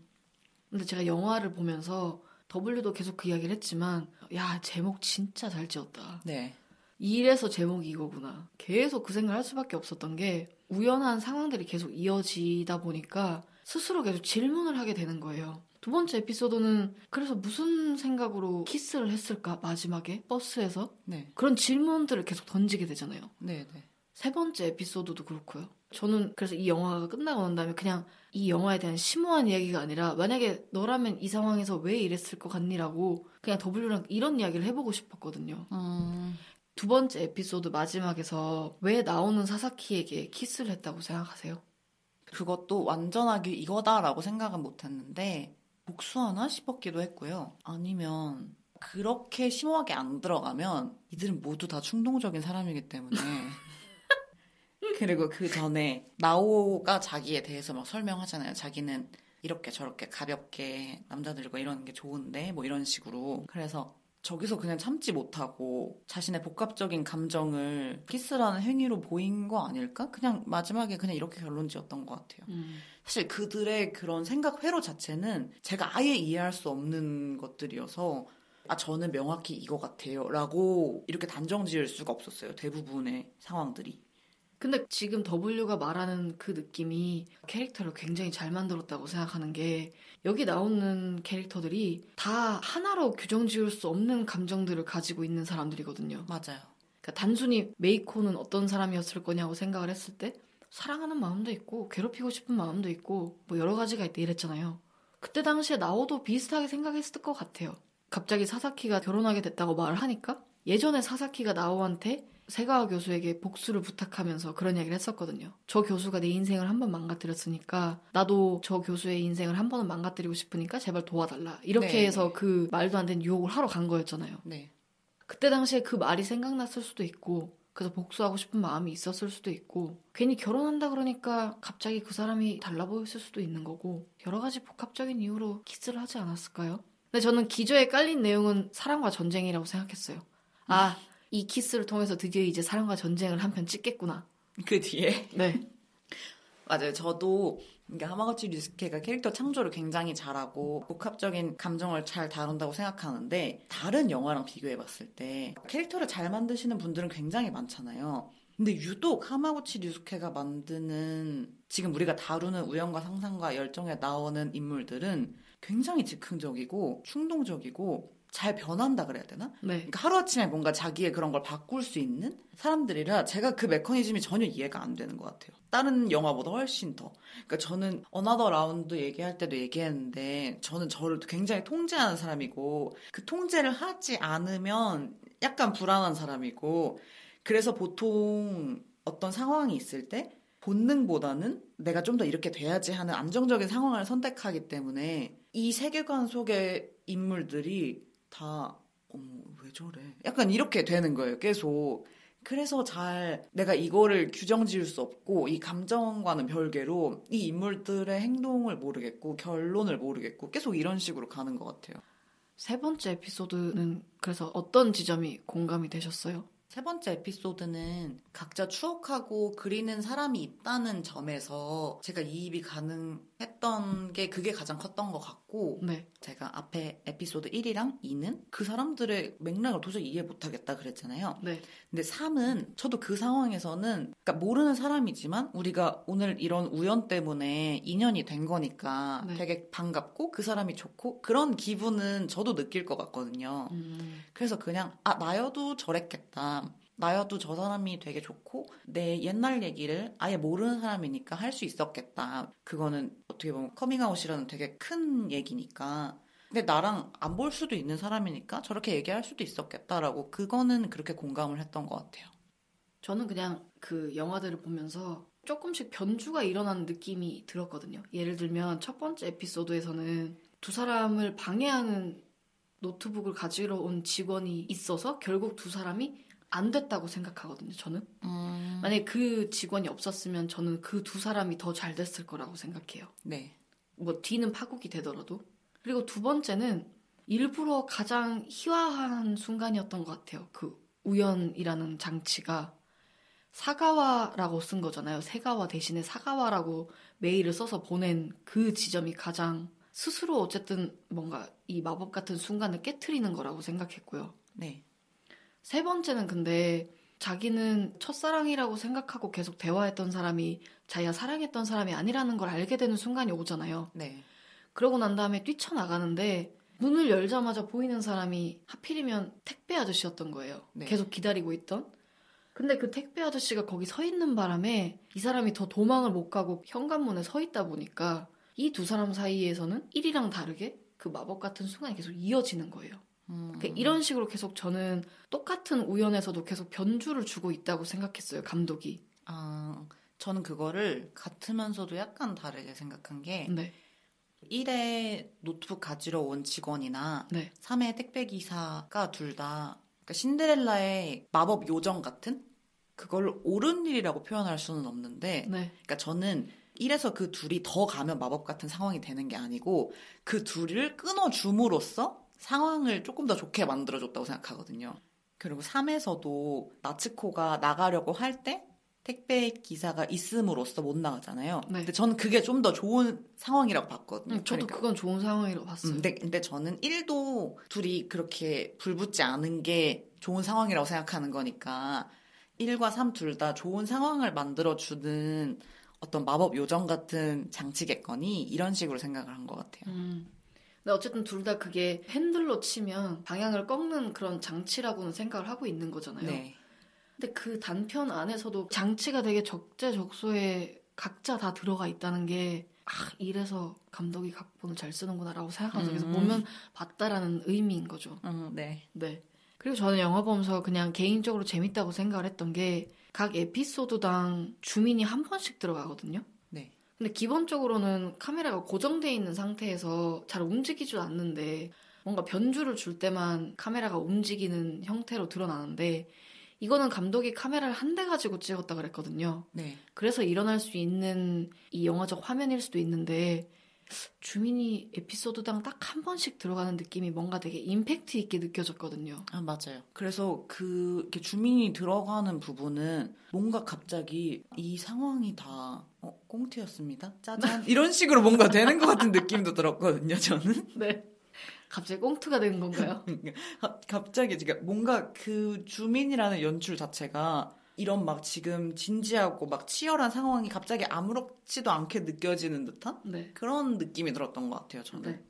근데 제가 영화를 보면서 W도 계속 그 이야기를 했지만 야 제목 진짜 잘 지었다. 네. 이래서 제목이 이거구나. 계속 그 생각을 할 수밖에 없었던 게 우연한 상황들이 계속 이어지다 보니까 스스로 계속 질문을 하게 되는 거예요. 두 번째 에피소드는 그래서 무슨 생각으로 키스를 했을까 마지막에 버스에서 네. 그런 질문들을 계속 던지게 되잖아요. 네, 네. 세 번째 에피소드도 그렇고요. 저는 그래서 이 영화가 끝나고 난 다음에 그냥 이 영화에 대한 심오한 이야기가 아니라 만약에 너라면 이 상황에서 왜 이랬을 것 같니라고 그냥 W랑 이런 이야기를 해보고 싶었거든요. 음, 두 번째 에피소드 마지막에서 왜 나오는 사사키에게 키스를 했다고 생각하세요? 그것도 완전하게 이거다라고 생각은 못했는데 복수하나 싶었기도 했고요. 아니면 그렇게 심오하게 안 들어가면 이들은 모두 다 충동적인 사람이기 때문에 그리고 그 전에 나오가 자기에 대해서 막 설명하잖아요. 자기는 이렇게 저렇게 가볍게 남자들과 이러는 게 좋은데 뭐 이런 식으로 그래서 저기서 그냥 참지 못하고 자신의 복합적인 감정을 키스라는 행위로 보인 거 아닐까? 그냥 마지막에 그냥 이렇게 결론 지었던 것 같아요. 사실 그들의 그런 생각 회로 자체는 제가 아예 이해할 수 없는 것들이어서 아 저는 명확히 이거 같아요 라고 이렇게 단정 지을 수가 없었어요. 대부분의 상황들이. 근데 지금 W가 말하는 그 느낌이 캐릭터를 굉장히 잘 만들었다고 생각하는 게 여기 나오는 캐릭터들이 다 하나로 규정 지을 수 없는 감정들을 가지고 있는 사람들이거든요. 맞아요. 그러니까 단순히 메이코는 어떤 사람이었을 거냐고 생각을 했을 때 사랑하는 마음도 있고 괴롭히고 싶은 마음도 있고 뭐 여러 가지가 있다 이랬잖아요. 그때 당시에 나오도 비슷하게 생각했을 것 같아요. 갑자기 사사키가 결혼하게 됐다고 말을 하니까 예전에 사사키가 나오한테 세가와 교수에게 복수를 부탁하면서 그런 이야기를 했었거든요. 저 교수가 내 인생을 한 번 망가뜨렸으니까 나도 저 교수의 인생을 한 번은 망가뜨리고 싶으니까 제발 도와달라. 이렇게 네, 해서 네. 그 말도 안 되는 유혹을 하러 간 거였잖아요. 네. 그때 당시에 그 말이 생각났을 수도 있고 그래서 복수하고 싶은 마음이 있었을 수도 있고 괜히 결혼한다 그러니까 갑자기 그 사람이 달라 보였을 수도 있는 거고 여러 가지 복합적인 이유로 키스를 하지 않았을까요? 근데 저는 기저에 깔린 내용은 사랑과 전쟁이라고 생각했어요. 아, 이 키스를 통해서 드디어 이제 사랑과 전쟁을 한 편 찍겠구나. 그 뒤에 네. 맞아요. 저도 그러니까 하마구치 류스케가 캐릭터 창조를 굉장히 잘하고 복합적인 감정을 잘 다룬다고 생각하는데 다른 영화랑 비교해봤을 때 캐릭터를 잘 만드시는 분들은 굉장히 많잖아요. 근데 유독 하마구치 류스케가 만드는 지금 우리가 다루는 우연과 상상과 열정에 나오는 인물들은 굉장히 즉흥적이고 충동적이고 잘 변한다 그래야 되나? 네. 그러니까 하루아침에 뭔가 자기의 그런 걸 바꿀 수 있는 사람들이라 제가 그 메커니즘이 전혀 이해가 안 되는 것 같아요. 다른 영화보다 훨씬 더. 그러니까 저는 Another Round 얘기할 때도 얘기했는데 저는 저를 굉장히 통제하는 사람이고 그 통제를 하지 않으면 약간 불안한 사람이고 그래서 보통 어떤 상황이 있을 때 본능보다는 내가 좀 더 이렇게 돼야지 하는 안정적인 상황을 선택하기 때문에 이 세계관 속의 인물들이 다 어머 왜 저래? 약간 이렇게 되는 거예요 계속. 그래서 잘 내가 이거를 규정 지을 수 없고 이 감정과는 별개로 이 인물들의 행동을 모르겠고 결론을 모르겠고 계속 이런 식으로 가는 것 같아요. 세 번째 에피소드는 그래서 어떤 지점이 공감이 되셨어요? 세 번째 에피소드는 각자 추억하고 그리는 사람이 있다는 점에서 제가 이입이 가능했던 게 그게 가장 컸던 것 같고 네. 제가 앞에 에피소드 1이랑 2는 그 사람들의 맥락을 도저히 이해 못하겠다 그랬잖아요. 네. 근데 3은 저도 그 상황에서는 그러니까 모르는 사람이지만 우리가 오늘 이런 우연 때문에 인연이 된 거니까 네. 되게 반갑고 그 사람이 좋고 그런 기분은 저도 느낄 것 같거든요. 음, 그래서 그냥 아 나여도 저랬겠다. 나여도 저 사람이 되게 좋고 내 옛날 얘기를 아예 모르는 사람이니까 할 수 있었겠다. 그거는 어떻게 보면 커밍아웃이라는 되게 큰 얘기니까. 근데 나랑 안 볼 수도 있는 사람이니까 저렇게 얘기할 수도 있었겠다라고 그거는 그렇게 공감을 했던 것 같아요. 저는 그냥 그 영화들을 보면서 조금씩 변주가 일어나는 느낌이 들었거든요. 예를 들면 첫 번째 에피소드에서는 두 사람을 방해하는 노트북을 가지러 온 직원이 있어서 결국 두 사람이 안 됐다고 생각하거든요, 저는. 만약에 그 직원이 없었으면 저는 그 두 사람이 더 잘 됐을 거라고 생각해요. 네. 뭐 뒤는 파국이 되더라도. 그리고 두 번째는 일부러 가장 희화한 순간이었던 것 같아요. 그 우연이라는 장치가 사가와라고 쓴 거잖아요. 세가와 대신에 사가와라고 메일을 써서 보낸 그 지점이 가장 스스로 어쨌든 뭔가 이 마법 같은 순간을 깨트리는 거라고 생각했고요. 네. 세 번째는 근데 자기는 첫사랑이라고 생각하고 계속 대화했던 사람이 자기가 사랑했던 사람이 아니라는 걸 알게 되는 순간이 오잖아요. 네. 그러고 난 다음에 뛰쳐나가는데 문을 열자마자 보이는 사람이 하필이면 택배 아저씨였던 거예요. 네. 계속 기다리고 있던. 근데 그 택배 아저씨가 거기 서 있는 바람에 이 사람이 더 도망을 못 가고 현관문에 서 있다 보니까 이 두 사람 사이에서는 1이랑 다르게 그 마법 같은 순간이 계속 이어지는 거예요. 음. 이런 식으로 계속 저는 똑같은 우연에서도 계속 변주를 주고 있다고 생각했어요, 감독이. 아, 저는 그거를 같으면서도 약간 다르게 생각한 게 네. 1회 노트북 가지러 온 직원이나 네. 3회 택배 기사가 둘 다 그러니까 신데렐라의 마법 요정 같은 그걸 옳은 일이라고 표현할 수는 없는데 네. 그러니까 저는 1에서 그 둘이 더 가면 마법 같은 상황이 되는 게 아니고 그 둘을 끊어줌으로써 상황을 조금 더 좋게 만들어줬다고 생각하거든요. 그리고 3에서도 나츠코가 나가려고 할 때 택배 기사가 있음으로써 못 나가잖아요. 네. 근데 저는 그게 좀 더 좋은 상황이라고 봤거든요. 음, 저도 그러니까. 그건 좋은 상황이라고 봤어요. 음, 근데, 근데 저는 1도 둘이 그렇게 불붙지 않은 게 좋은 상황이라고 생각하는 거니까 1과 3 둘 다 좋은 상황을 만들어주는 어떤 마법 요정 같은 장치겠거니 이런 식으로 생각을 한 것 같아요. 음. 근데 어쨌든 둘 다 그게 핸들로 치면 방향을 꺾는 그런 장치라고는 생각을 하고 있는 거잖아요. 네. 근데 그 단편 안에서도 장치가 되게 적재적소에 각자 다 들어가 있다는 게 아, 이래서 감독이 각본을 잘 쓰는구나라고 생각하면서 계속 음. 보면 봤다라는 의미인 거죠. 음, 네. 네. 그리고 저는 영화 보면서 그냥 개인적으로 재밌다고 생각을 했던 게 각 에피소드당 주민이 한 번씩 들어가거든요. 네. 근데 기본적으로는 카메라가 고정돼 있는 상태에서 잘 움직이지도 않는데 뭔가 변주를 줄 때만 카메라가 움직이는 형태로 드러나는데 이거는 감독이 카메라를 한 대 가지고 찍었다 그랬거든요. 네. 그래서 일어날 수 있는 이 영화적 화면일 수도 있는데 주민이 에피소드당 딱 한 번씩 들어가는 느낌이 뭔가 되게 임팩트 있게 느껴졌거든요. 아, 맞아요. 그래서 그 이렇게 주민이 들어가는 부분은 뭔가 갑자기 이 상황이 다 어, 꽁트였습니다. 짜잔. 이런 식으로 뭔가 되는 것 같은 느낌도 들었거든요, 저는. 네. 갑자기 꽁트가 된 건가요? 가- 갑자기 지금 뭔가 그 주민이라는 연출 자체가 이런 막 지금 진지하고 막 치열한 상황이 갑자기 아무렇지도 않게 느껴지는 듯한 네. 그런 느낌이 들었던 것 같아요, 저는. 네.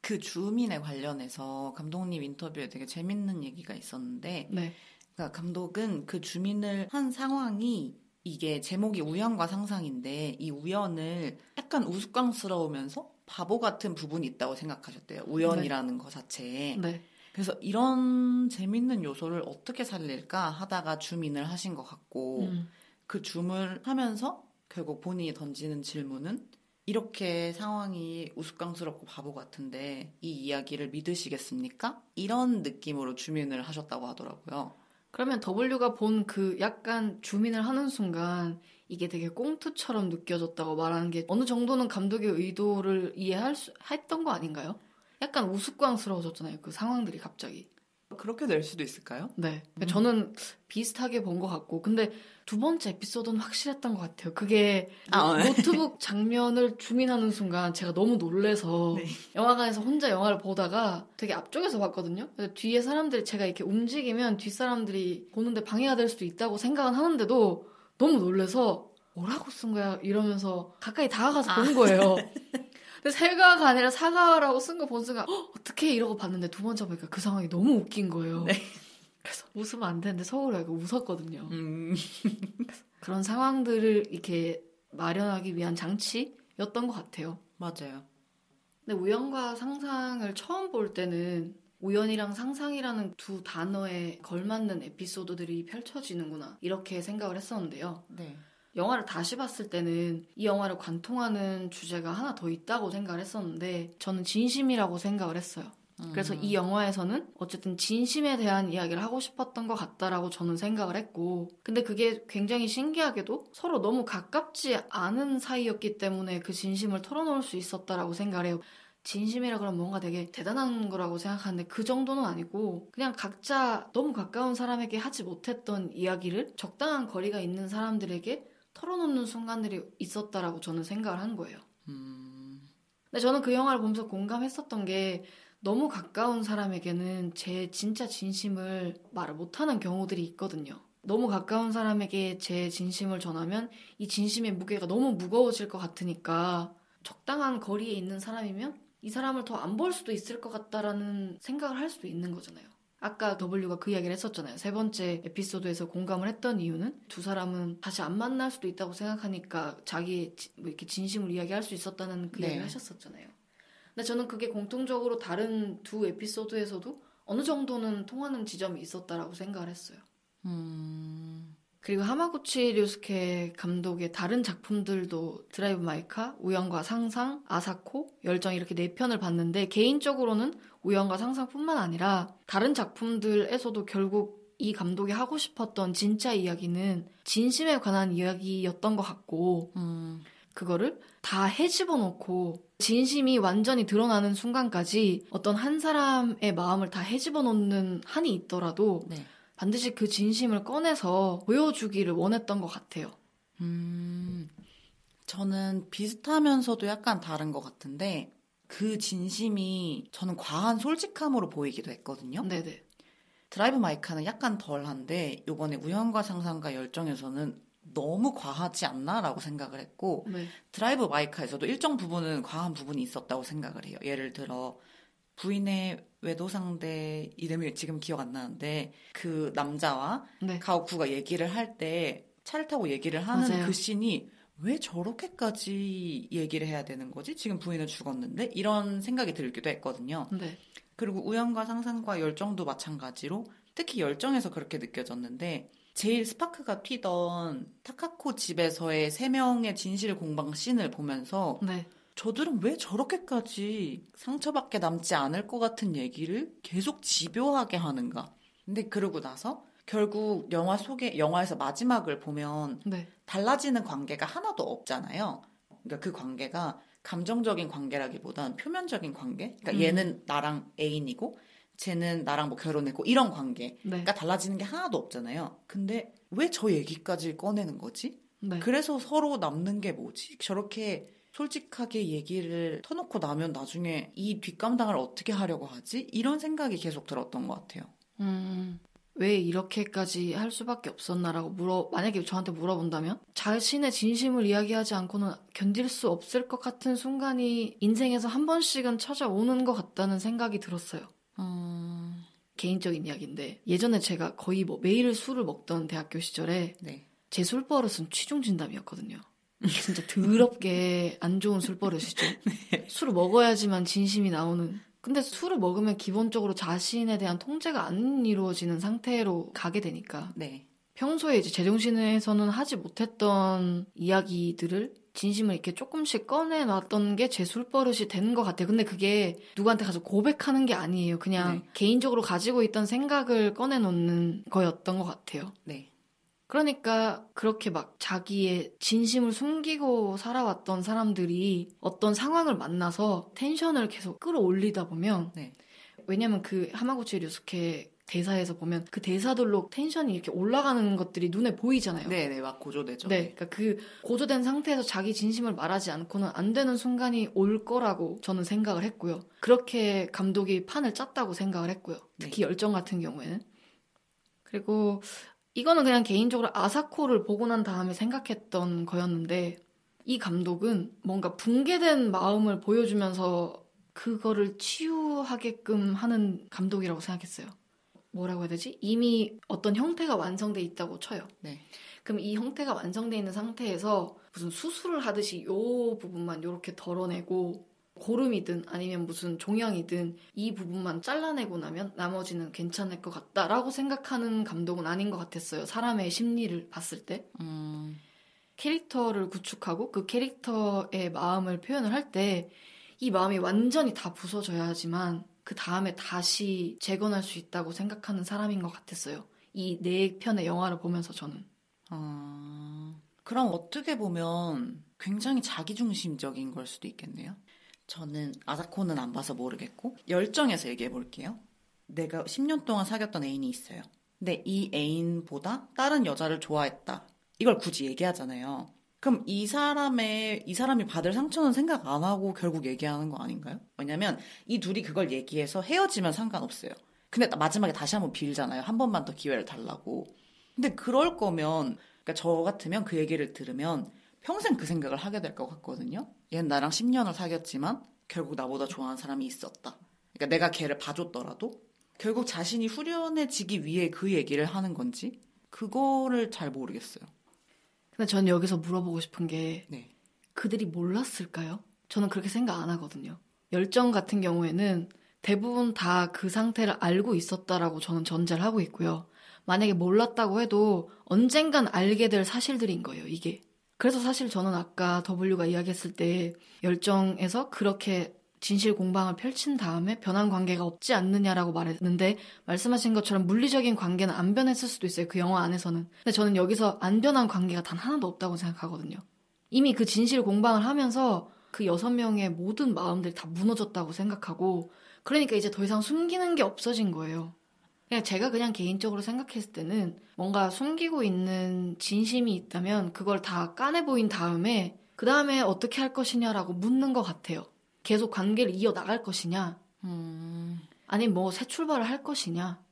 그 주민에 관련해서 감독님 인터뷰에 되게 재밌는 얘기가 있었는데 네. 그러니까 감독은 그 주민을 한 상황이 이게 제목이 우연과 상상인데 이 우연을 약간 우스꽝스러우면서 바보 같은 부분이 있다고 생각하셨대요. 우연이라는 것 자체에. 네. 그래서 이런 재밌는 요소를 어떻게 살릴까 하다가 줌인을 하신 것 같고 음. 그 줌을 하면서 결국 본인이 던지는 질문은 이렇게 상황이 우스꽝스럽고 바보 같은데 이 이야기를 믿으시겠습니까? 이런 느낌으로 주민을 하셨다고 하더라고요. 그러면 W가 본 그 약간 주민을 하는 순간 이게 되게 꽁트처럼 느껴졌다고 말하는 게 어느 정도는 감독의 의도를 이해할 수, 했던 거 아닌가요? 약간 우스꽝스러워졌잖아요. 그 상황들이 갑자기. 그렇게 낼 수도 있을까요? 네. 음. 저는 비슷하게 본 것 같고. 근데 두 번째 에피소드는 확실했던 것 같아요. 그게 아, 네. 노트북 장면을 주민하는 순간 제가 너무 놀래서 네. 영화관에서 혼자 영화를 보다가 되게 앞쪽에서 봤거든요. 뒤에 사람들이 제가 이렇게 움직이면 뒷 사람들이 보는데 방해가 될 수도 있다고 생각은 하는데도 너무 놀래서 뭐라고 쓴 거야 이러면서 가까이 다가가서 본 거예요. 근데 세가가 아니라 사가라고 쓴 거 본 순간 "헉, 어떻게 이러고 봤는데 두 번째 보니까 그 상황이 너무 웃긴 거예요. 네. 그래서 웃으면 안 되는데 속으로 약간 웃었거든요. 음, 그런 상황들을 이렇게 마련하기 위한 장치였던 것 같아요. 맞아요. 근데 우연과 상상을 처음 볼 때는 우연이랑 상상이라는 두 단어에 걸맞는 에피소드들이 펼쳐지는구나 이렇게 생각을 했었는데요. 네. 영화를 다시 봤을 때는 이 영화를 관통하는 주제가 하나 더 있다고 생각을 했었는데 저는 진심이라고 생각을 했어요. 그래서 음. 이 영화에서는 어쨌든 진심에 대한 이야기를 하고 싶었던 것 같다라고 저는 생각을 했고 근데 그게 굉장히 신기하게도 서로 너무 가깝지 않은 사이였기 때문에 그 진심을 털어놓을 수 있었다라고 생각을 해요. 진심이라 그러면 뭔가 되게 대단한 거라고 생각하는데 그 정도는 아니고 그냥 각자 너무 가까운 사람에게 하지 못했던 이야기를 적당한 거리가 있는 사람들에게 털어놓는 순간들이 있었다라고 저는 생각을 한 거예요. 음, 근데 저는 그 영화를 보면서 공감했었던 게 너무 가까운 사람에게는 제 진짜 진심을 말을 못하는 경우들이 있거든요. 너무 가까운 사람에게 제 진심을 전하면 이 진심의 무게가 너무 무거워질 것 같으니까 적당한 거리에 있는 사람이면 이 사람을 더 안 볼 수도 있을 것 같다라는 생각을 할 수도 있는 거잖아요. 아까 W가 그 이야기를 했었잖아요. 세 번째 에피소드에서 공감을 했던 이유는 두 사람은 다시 안 만날 수도 있다고 생각하니까 자기의 지- 뭐 이렇게 진심을 이야기할 수 있었다는 그 네. 이야기를 하셨었잖아요. 근데 저는 그게 공통적으로 다른 두 에피소드에서도 어느 정도는 통하는 지점이 있었다라고 생각을 했어요. 음, 그리고 하마구치 류스케 감독의 다른 작품들도 드라이브 마이카, 우연과 상상, 아사코, 열정 이렇게 네 편을 봤는데 개인적으로는 우연과 상상뿐만 아니라 다른 작품들에서도 결국 이 감독이 하고 싶었던 진짜 이야기는 진심에 관한 이야기였던 것 같고 음, 그거를 다 헤집어 놓고 진심이 완전히 드러나는 순간까지 어떤 한 사람의 마음을 다 헤집어 놓는 한이 있더라도 네. 반드시 그 진심을 꺼내서 보여주기를 원했던 것 같아요. 음, 저는 비슷하면서도 약간 다른 것 같은데, 그 진심이 저는 과한 솔직함으로 보이기도 했거든요. 네네. 드라이브 마이카는 약간 덜한데, 요번에 우연과 상상과 열정에서는 너무 과하지 않나라고 생각을 했고, 네. 드라이브 마이카에서도 일정 부분은 과한 부분이 있었다고 생각을 해요. 예를 들어, 부인의 외도 상대 이름이 지금 기억 안 나는데, 그 남자와 네. 가오쿠가 얘기를 할 때 차를 타고 얘기를 하는 맞아요. 그 씬이 왜 저렇게까지 얘기를 해야 되는 거지? 지금 부인은 죽었는데 이런 생각이 들기도 했거든요. 네. 그리고 우연과 상상과 열정도 마찬가지로 특히 열정에서 그렇게 느껴졌는데 제일 스파크가 튀던 타카코 집에서의 세 명의 진실 공방 씬을 보면서 네. 저들은 왜 저렇게까지 상처밖에 남지 않을 것 같은 얘기를 계속 집요하게 하는가? 근데 그러고 나서 결국 영화 속에 영화에서 마지막을 보면 네. 달라지는 관계가 하나도 없잖아요. 그러니까 그 관계가 감정적인 관계라기보단 표면적인 관계. 그러니까 음. 얘는 나랑 애인이고 쟤는 나랑 뭐 결혼했고 이런 관계. 네. 그러니까 달라지는 게 하나도 없잖아요. 근데 왜 저 얘기까지 꺼내는 거지? 네. 그래서 서로 남는 게 뭐지? 저렇게 솔직하게 얘기를 터놓고 나면 나중에 이 뒷감당을 어떻게 하려고 하지? 이런 생각이 계속 들었던 것 같아요. 음, 왜 이렇게까지 할 수밖에 없었나라고 물어 만약에 저한테 물어본다면 자신의 진심을 이야기하지 않고는 견딜 수 없을 것 같은 순간이 인생에서 한 번씩은 찾아오는 것 같다는 생각이 들었어요. 음, 개인적인 이야기인데 예전에 제가 거의 뭐 매일 술을 먹던 대학교 시절에 네. 제 술버릇은 취중 진담이었거든요. 진짜 더럽게 안 좋은 술버릇이죠. 술을 먹어야지만 진심이 나오는. 근데 술을 먹으면 기본적으로 자신에 대한 통제가 안 이루어지는 상태로 가게 되니까 네. 평소에 이제 제정신에서는 하지 못했던 이야기들을 진심을 이렇게 조금씩 꺼내놨던 게 제 술버릇이 된 것 같아요. 근데 그게 누구한테 가서 고백하는 게 아니에요. 그냥 네. 개인적으로 가지고 있던 생각을 꺼내놓는 거였던 것 같아요. 네. 그러니까 그렇게 막 자기의 진심을 숨기고 살아왔던 사람들이 어떤 상황을 만나서 텐션을 계속 끌어올리다 보면 네. 왜냐면 그 하마구치 류스케 대사에서 보면 그 대사들로 텐션이 이렇게 올라가는 것들이 눈에 보이잖아요. 네, 네, 막 고조되죠. 네, 그러니까 그 고조된 상태에서 자기 진심을 말하지 않고는 안 되는 순간이 올 거라고 저는 생각을 했고요. 그렇게 감독이 판을 짰다고 생각을 했고요. 특히 열정 같은 경우에는. 그리고 이거는 그냥 개인적으로 아사코를 보고 난 다음에 생각했던 거였는데 이 감독은 뭔가 붕괴된 마음을 보여주면서 그거를 치유하게끔 하는 감독이라고 생각했어요. 뭐라고 해야 되지? 이미 어떤 형태가 완성돼 있다고 쳐요. 네. 그럼 이 형태가 완성돼 있는 상태에서 무슨 수술을 하듯이 요 부분만 이렇게 덜어내고 고름이든 아니면 무슨 종양이든 이 부분만 잘라내고 나면 나머지는 괜찮을 것 같다라고 생각하는 감독은 아닌 것 같았어요. 사람의 심리를 봤을 때. 음, 캐릭터를 구축하고 그 캐릭터의 마음을 표현을 할 때 이 마음이 완전히 다 부서져야지만 그 다음에 다시 재건할 수 있다고 생각하는 사람인 것 같았어요. 이 네 편의 영화를 보면서 저는. 어, 그럼 어떻게 보면 굉장히 자기중심적인 걸 수도 있겠네요. 저는 아사코는 안 봐서 모르겠고 열정에서 얘기해 볼게요. 내가 10년 동안 사귀었던 애인이 있어요. 근데 이 애인보다 다른 여자를 좋아했다. 이걸 굳이 얘기하잖아요. 그럼 이 사람의 이 사람이 받을 상처는 생각 안 하고 결국 얘기하는 거 아닌가요? 왜냐면 이 둘이 그걸 얘기해서 헤어지면 상관없어요. 근데 마지막에 다시 한번 빌잖아요. 한 번만 더 기회를 달라고. 근데 그럴 거면 그러니까 저 같으면 그 얘기를 들으면 평생 그 생각을 하게 될 것 같거든요. 얘는 나랑 10년을 사귀었지만 결국 나보다 좋아하는 사람이 있었다. 그러니까 내가 걔를 봐줬더라도 결국 자신이 후련해지기 위해 그 얘기를 하는 건지 그거를 잘 모르겠어요. 근데 전 여기서 물어보고 싶은 게 네. 그들이 몰랐을까요? 저는 그렇게 생각 안 하거든요. 열정 같은 경우에는 대부분 다 그 상태를 알고 있었다라고 저는 전제를 하고 있고요. 만약에 몰랐다고 해도 언젠간 알게 될 사실들인 거예요, 이게. 그래서 사실 저는 아까 W가 이야기했을 때 열정에서 그렇게 진실 공방을 펼친 다음에 변한 관계가 없지 않느냐라고 말했는데 말씀하신 것처럼 물리적인 관계는 안 변했을 수도 있어요. 그 영화 안에서는. 근데 저는 여기서 안 변한 관계가 단 하나도 없다고 생각하거든요. 이미 그 진실 공방을 하면서 그 여섯 명의 모든 마음들이 다 무너졌다고 생각하고 그러니까 이제 더 이상 숨기는 게 없어진 거예요. 그냥 제가 그냥 개인적으로 생각했을 때는 뭔가 숨기고 있는 진심이 있다면 그걸 다 까내 보인 다음에 그 다음에 어떻게 할 것이냐라고 묻는 것 같아요. 계속 관계를 이어 나갈 것이냐, 음, 아니면 뭐 새 출발을 할 것이냐.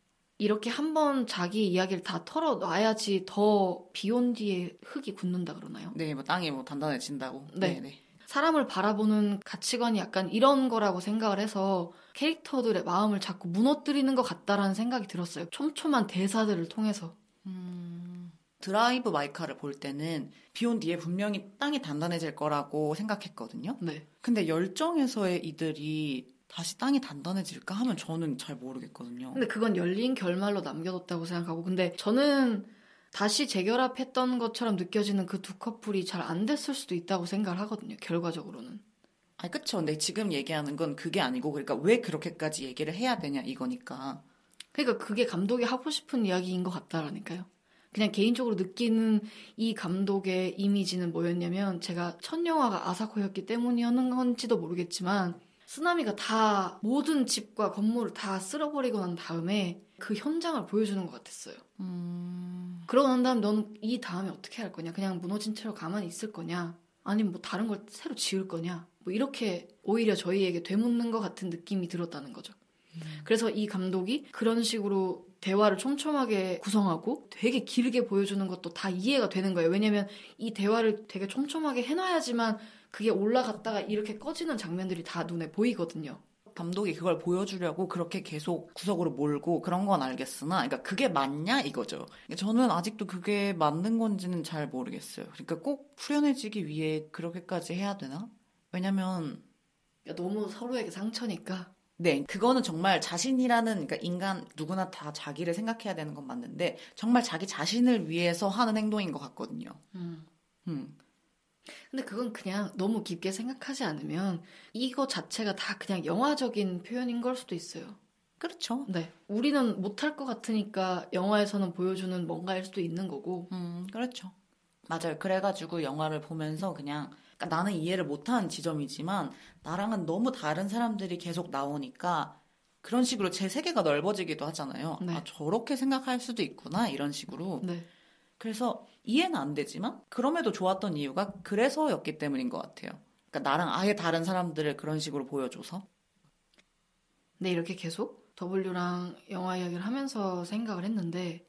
이렇게 한번 자기 이야기를 다 털어놔야지 더 비온 뒤에 흙이 굳는다 그러나요? 네, 뭐 땅이 뭐 단단해진다고. 네. 네, 네. 사람을 바라보는 가치관이 약간 이런 거라고 생각을 해서 캐릭터들의 마음을 자꾸 무너뜨리는 것 같다라는 생각이 들었어요. 촘촘한 대사들을 통해서. Drive My Car를 볼 때는 비온 뒤에 분명히 땅이 단단해질 거라고 생각했거든요. 네. 근데 열정에서의 이들이 다시 땅이 단단해질까 하면 저는 잘 모르겠거든요. 근데 그건 열린 결말로 남겨뒀다고 생각하고 근데 저는 다시 재결합했던 것처럼 느껴지는 그 두 커플이 잘 안 됐을 수도 있다고 생각을 하거든요. 결과적으로는. 아, 그쵸. 근데 지금 얘기하는 건 그게 아니고, 그러니까 왜 그렇게까지 얘기를 해야 되냐, 이거니까. 그러니까 그게 감독이 하고 싶은 이야기인 것 같다라니까요. 그냥 개인적으로 느끼는 이 감독의 이미지는 뭐였냐면 제가 첫 영화가 아사코였기 때문이었는 건지도 모르겠지만 쓰나미가 다 모든 집과 건물을 다 쓸어버리고 난 다음에 그 현장을 보여주는 것 같았어요. 그러고 난 다음 넌이 다음에 어떻게 할 거냐? 그냥 무너진 채로 가만히 있을 거냐? 아니면 뭐 다른 걸 새로 지을 거냐? 뭐 이렇게 오히려 저희에게 되묻는 것 같은 느낌이 들었다는 거죠. 그래서 이 감독이 그런 식으로 대화를 촘촘하게 구성하고 되게 길게 보여주는 것도 다 이해가 되는 거예요. 왜냐면 이 대화를 되게 촘촘하게 해놔야지만 그게 올라갔다가 이렇게 꺼지는 장면들이 다 눈에 보이거든요. 감독이 그걸 보여주려고 그렇게 계속 구석으로 몰고 그런 건 알겠으나, 그러니까 그게 맞냐 이거죠. 저는 아직도 그게 맞는 건지는 잘 모르겠어요. 그러니까 꼭 후련해지기 위해 그렇게까지 해야 되나? 왜냐면 너무 서로에게 상처니까. 네, 그거는 정말 자신이라는, 그러니까 인간 누구나 다 자기를 생각해야 되는 건 맞는데, 정말 자기 자신을 위해서 하는 행동인 것 같거든요. 음. 음. 근데 그건 그냥 너무 깊게 생각하지 않으면 이거 자체가 다 그냥 영화적인 표현인 걸 수도 있어요. 그렇죠. 네. 우리는 못할 것 같으니까 영화에서는 보여주는 뭔가일 수도 있는 거고. 음, 그렇죠. 맞아요. 그래가지고 영화를 보면서 그냥, 그러니까 나는 이해를 못하는 지점이지만, 나랑은 너무 다른 사람들이 계속 나오니까, 그런 식으로 제 세계가 넓어지기도 하잖아요. 네. 아, 저렇게 생각할 수도 있구나, 이런 식으로. 네. 그래서 이해는 안 되지만, 그럼에도 좋았던 이유가 그래서였기 때문인 것 같아요. 그러니까 나랑 아예 다른 사람들을 그런 식으로 보여줘서. 네, 이렇게 계속 W랑 영화 이야기를 하면서 생각을 했는데,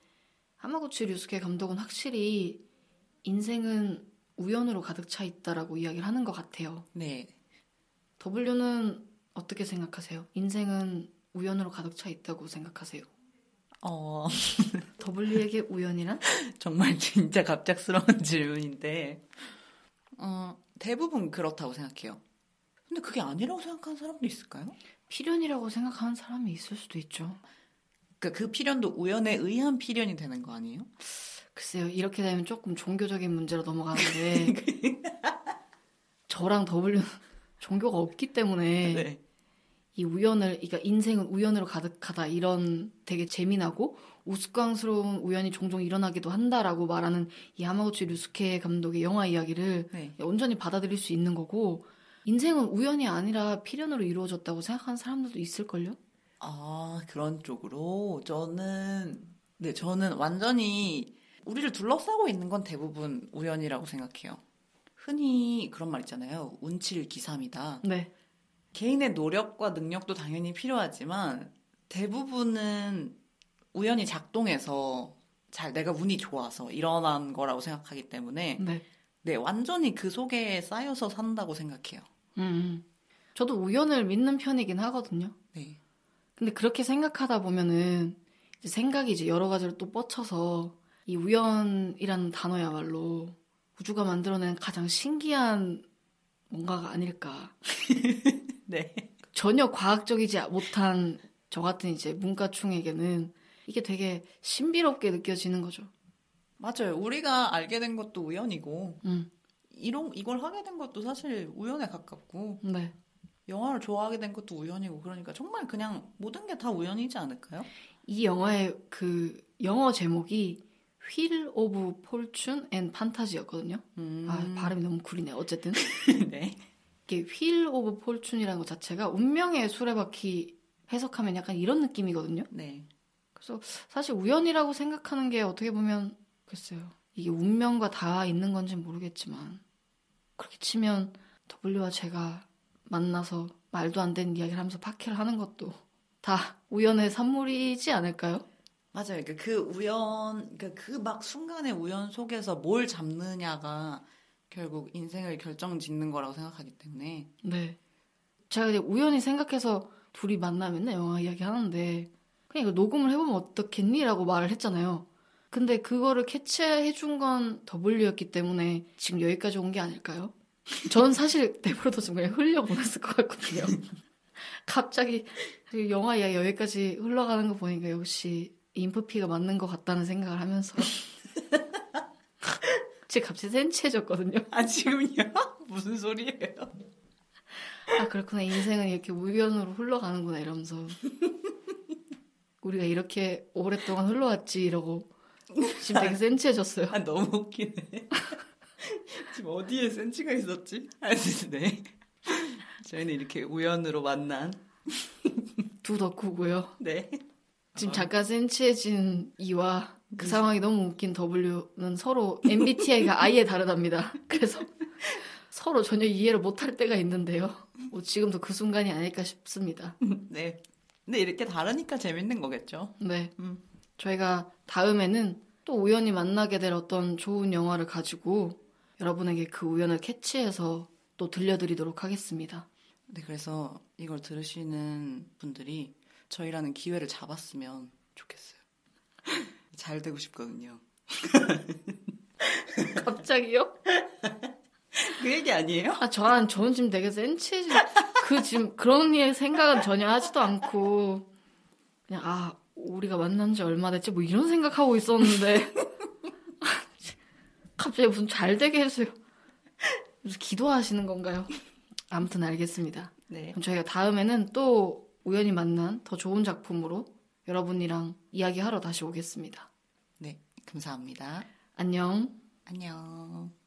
하마구치 류스케 감독은 확실히 인생은 우연으로 가득 차 있다라고 이야기를 하는 것 같아요. 네. W는 어떻게 생각하세요? 인생은 우연으로 가득 차 있다고 생각하세요? 어, W에게 우연이란? 정말 진짜 갑작스러운 질문인데, 어, 대부분 그렇다고 생각해요. 근데 그게 아니라고 생각하는 사람도 있을까요? 필연이라고 생각하는 사람이 있을 수도 있죠. 그, 그 필연도 우연에 의한 필연이 되는 거 아니에요? 글쎄요, 이렇게 되면 조금 종교적인 문제로 넘어가는데, 저랑 W는 종교가 없기 때문에, 네. 이 우연을, 그러니까 인생은 우연으로 가득하다, 이런 되게 재미나고 우스꽝스러운 우연이 종종 일어나기도 한다라고 말하는 이 하마구치 류스케 감독의 영화 이야기를 네. 온전히 받아들일 수 있는 거고, 인생은 우연이 아니라 필연으로 이루어졌다고 생각하는 사람들도 있을걸요? 아, 그런 쪽으로. 저는, 네, 저는 완전히 우리를 둘러싸고 있는 건 대부분 우연이라고 생각해요. 흔히 그런 말 있잖아요. 운칠 기삼이다. 네. 개인의 노력과 능력도 당연히 필요하지만 대부분은 우연히 작동해서 잘 내가 운이 좋아서 일어난 거라고 생각하기 때문에 네. 네, 완전히 그 속에 쌓여서 산다고 생각해요. 음, 음. 저도 우연을 믿는 편이긴 하거든요. 네. 근데 그렇게 생각하다 보면은 이제 생각이 이제 여러 가지로 또 뻗쳐서 이 우연이라는 단어야말로 우주가 만들어낸 가장 신기한 뭔가가 아닐까. 네. 전혀 과학적이지 못한 저 같은 이제 문과충에게는 이게 되게 신비롭게 느껴지는 거죠. 맞아요. 우리가 알게 된 것도 우연이고 음, 이런 이걸 하게 된 것도 사실 우연에 가깝고 네. 영화를 좋아하게 된 것도 우연이고 그러니까 정말 그냥 모든 게 다 우연이지 않을까요? 이 영화의 그 영어 제목이 Wheel of Fortune and Fantasy였거든요. 음. 아, 발음이 너무 구리네. 어쨌든 네. 이게 Wheel of Fortune이라는 것 자체가 운명의 수레바퀴 해석하면 약간 이런 느낌이거든요. 네. 그래서 사실 우연이라고 생각하는 게 어떻게 보면 글쎄요. 이게 운명과 닿아 있는 건지는 모르겠지만 그렇게 치면 W와 제가 만나서 말도 안 되는 이야기를 하면서 팟캐를 하는 것도 다 우연의 산물이지 않을까요? 맞아요. 그러니까 그 우연, 그막 순간의 우연 속에서 뭘 잡느냐가 결국 인생을 결정짓는 거라고 생각하기 때문에 네. 제가 이제 우연히 생각해서 둘이 만나면 영화 이야기 하는데 그냥 이거 녹음을 해보면 어떻겠니라고 말을 했잖아요. 근데 그거를 캐치해준 건 W였기 때문에 지금 여기까지 온 게 아닐까요? 전 사실 내버려둬 좀 그냥 흘려보냈을 것 같거든요. 갑자기 그 영화 이야기 여기까지 흘러가는 거 보니까 역시 인프피가 맞는 것 같다는 생각을 하면서 지금 갑자기 센치해졌거든요. 아 지금요? 무슨 소리예요? 아 그렇구나 인생은 이렇게 우연으로 흘러가는구나 이러면서 우리가 이렇게 오랫동안 흘러왔지 이러고 지금 되게 센치해졌어요. 아 너무 웃기네. 지금 어디에 센치가 있었지? 아 네. 저희는 이렇게 우연으로 만난 두 덕후고요. 네. 지금 잠깐 센치해진 이와 그 상황이 너무 웃긴 W는 서로 MBTI가 아예 다르답니다. 그래서 서로 전혀 이해를 못할 때가 있는데요. 뭐 지금도 그 순간이 아닐까 싶습니다. 네. 근데 이렇게 다르니까 재밌는 거겠죠. 네. 음. 저희가 다음에는 또 우연히 만나게 될 어떤 좋은 영화를 가지고 여러분에게 그 우연을 캐치해서 또 들려드리도록 하겠습니다. 네, 그래서 이걸 들으시는 분들이 저희라는 기회를 잡았으면 좋겠어요. 잘 되고 싶거든요. 갑자기요? 그 얘기 아니에요? 아, 저는, 저는 지금 되게 센치해지, 그 지금 그런 일 생각은 전혀 하지도 않고, 그냥, 아, 우리가 만난 지 얼마 됐지? 뭐 이런 생각하고 있었는데, 갑자기 무슨 잘 되게 해주세요. 무슨 기도하시는 건가요? 아무튼 알겠습니다. 네. 그럼 저희가 다음에는 또 우연히 만난 더 좋은 작품으로 여러분이랑 이야기하러 다시 오겠습니다. 네, 감사합니다. 안녕. 안녕.